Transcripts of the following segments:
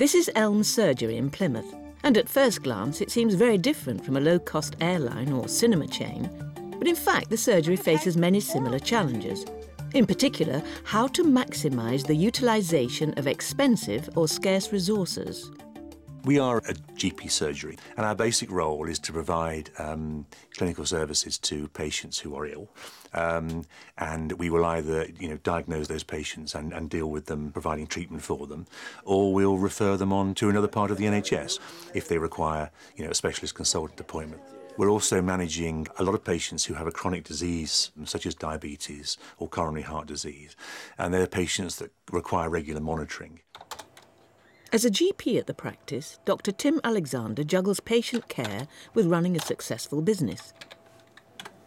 This is Elm Surgery in Plymouth, and at first glance it seems very different from a low-cost airline or cinema chain, but in fact the surgery faces many similar challenges. In particular, how to maximise the utilisation of expensive or scarce resources. We are a GP surgery, and our basic role is to provide um, clinical services to patients who are ill. Um, and we will either, you know, diagnose those patients and, and deal with them, providing treatment for them, or we'll refer them on to another part of the NHS if they require, you know, a specialist consultant appointment. We're also managing a lot of patients who have a chronic disease, such as diabetes or coronary heart disease, and they're patients that require regular monitoring. As a GP at the practice, Dr. Tim Alexander juggles patient care with running a successful business.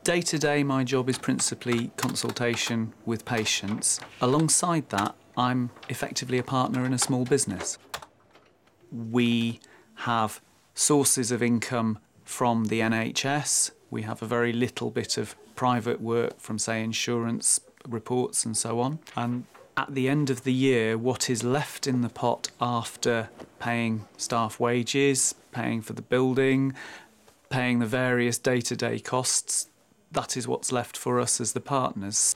Day to day, my job is principally consultation with patients. Alongside that, I'm effectively a partner in a small business. We have sources of income from the NHS. We have a very little bit of private work from, say, insurance reports and so on. And at the end of the year, what is left in the pot after paying staff wages, paying for the building, paying the various day to day costs, that is what's left for us as the partners.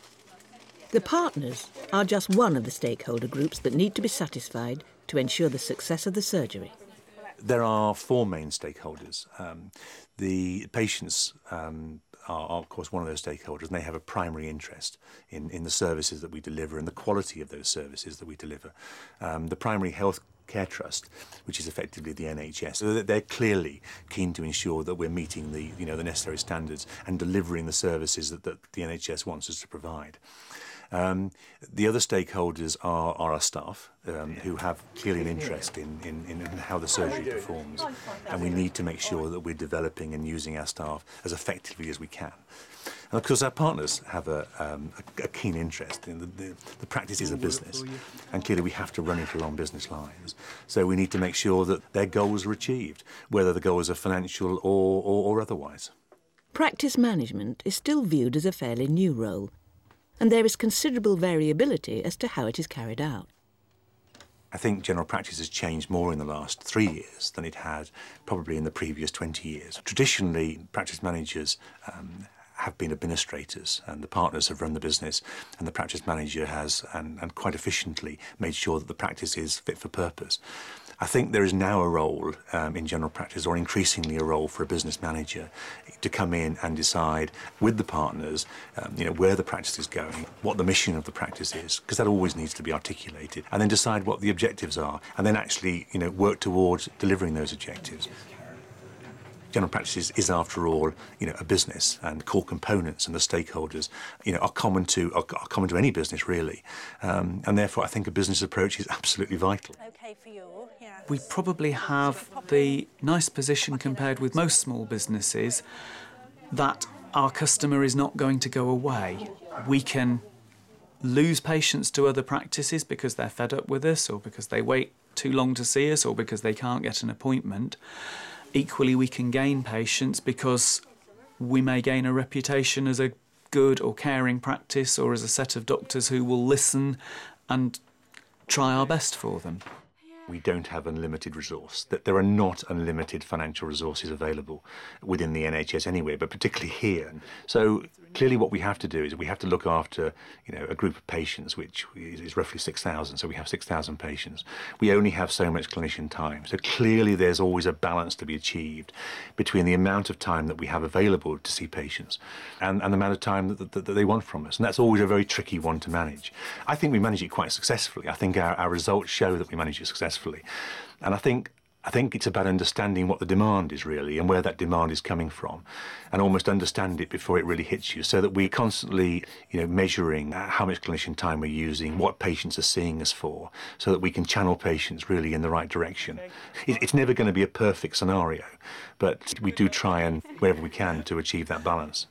The partners are just one of the stakeholder groups that need to be satisfied to ensure the success of the surgery. There are four main stakeholders. Um, the patients um, are, are, of course, one of those stakeholders, and they have a primary interest in, in the services that we deliver and the quality of those services that we deliver. Um, the primary health care trust, which is effectively the NHS. So they're clearly keen to ensure that we're meeting the you know the necessary standards and delivering the services that, that the NHS wants us to provide. Um, the other stakeholders are, are our staff, um, who have clearly an interest in, in, in how the surgery performs. And we need to make sure that we're developing and using our staff as effectively as we can. And of course, our partners have a, um, a, a keen interest in the, the, the practice is a business, and clearly we have to run it along business lines. So we need to make sure that their goals are achieved, whether the goals are financial or, or, or otherwise. Practice management is still viewed as a fairly new role, and there is considerable variability as to how it is carried out. I think general practice has changed more in the last three years than it had probably in the previous 20 years. Traditionally, practice managers um, have been administrators and the partners have run the business and the practice manager has, and, and quite efficiently, made sure that the practice is fit for purpose. I think there is now a role um, in general practice, or increasingly a role for a business manager, to come in and decide with the partners, um, you know, where the practice is going, what the mission of the practice is, because that always needs to be articulated, and then decide what the objectives are, and then actually, you know, work towards delivering those objectives general practice is, after all, you know, a business, and core components and the stakeholders, you know, are common to are, are common to any business really, um, and therefore I think a business approach is absolutely vital. Okay for you. We probably have the nice position compared with most small businesses that our customer is not going to go away. We can lose patients to other practices because they're fed up with us or because they wait too long to see us or because they can't get an appointment. Equally, we can gain patients because we may gain a reputation as a good or caring practice or as a set of doctors who will listen and try our best for them we don't have unlimited resource, that there are not unlimited financial resources available within the NHS anywhere, but particularly here. So clearly what we have to do is we have to look after, you know, a group of patients, which is roughly 6,000, so we have 6,000 patients. We only have so much clinician time. So clearly there's always a balance to be achieved between the amount of time that we have available to see patients and, and the amount of time that, that, that they want from us. And that's always a very tricky one to manage. I think we manage it quite successfully. I think our, our results show that we manage it successfully successfully. And I think I think it's about understanding what the demand is really and where that demand is coming from and almost understand it before it really hits you so that we're constantly you know measuring how much clinician time we're using what patients are seeing us for so that we can channel patients really in the right direction. It's never going to be a perfect scenario but we do try and wherever we can to achieve that balance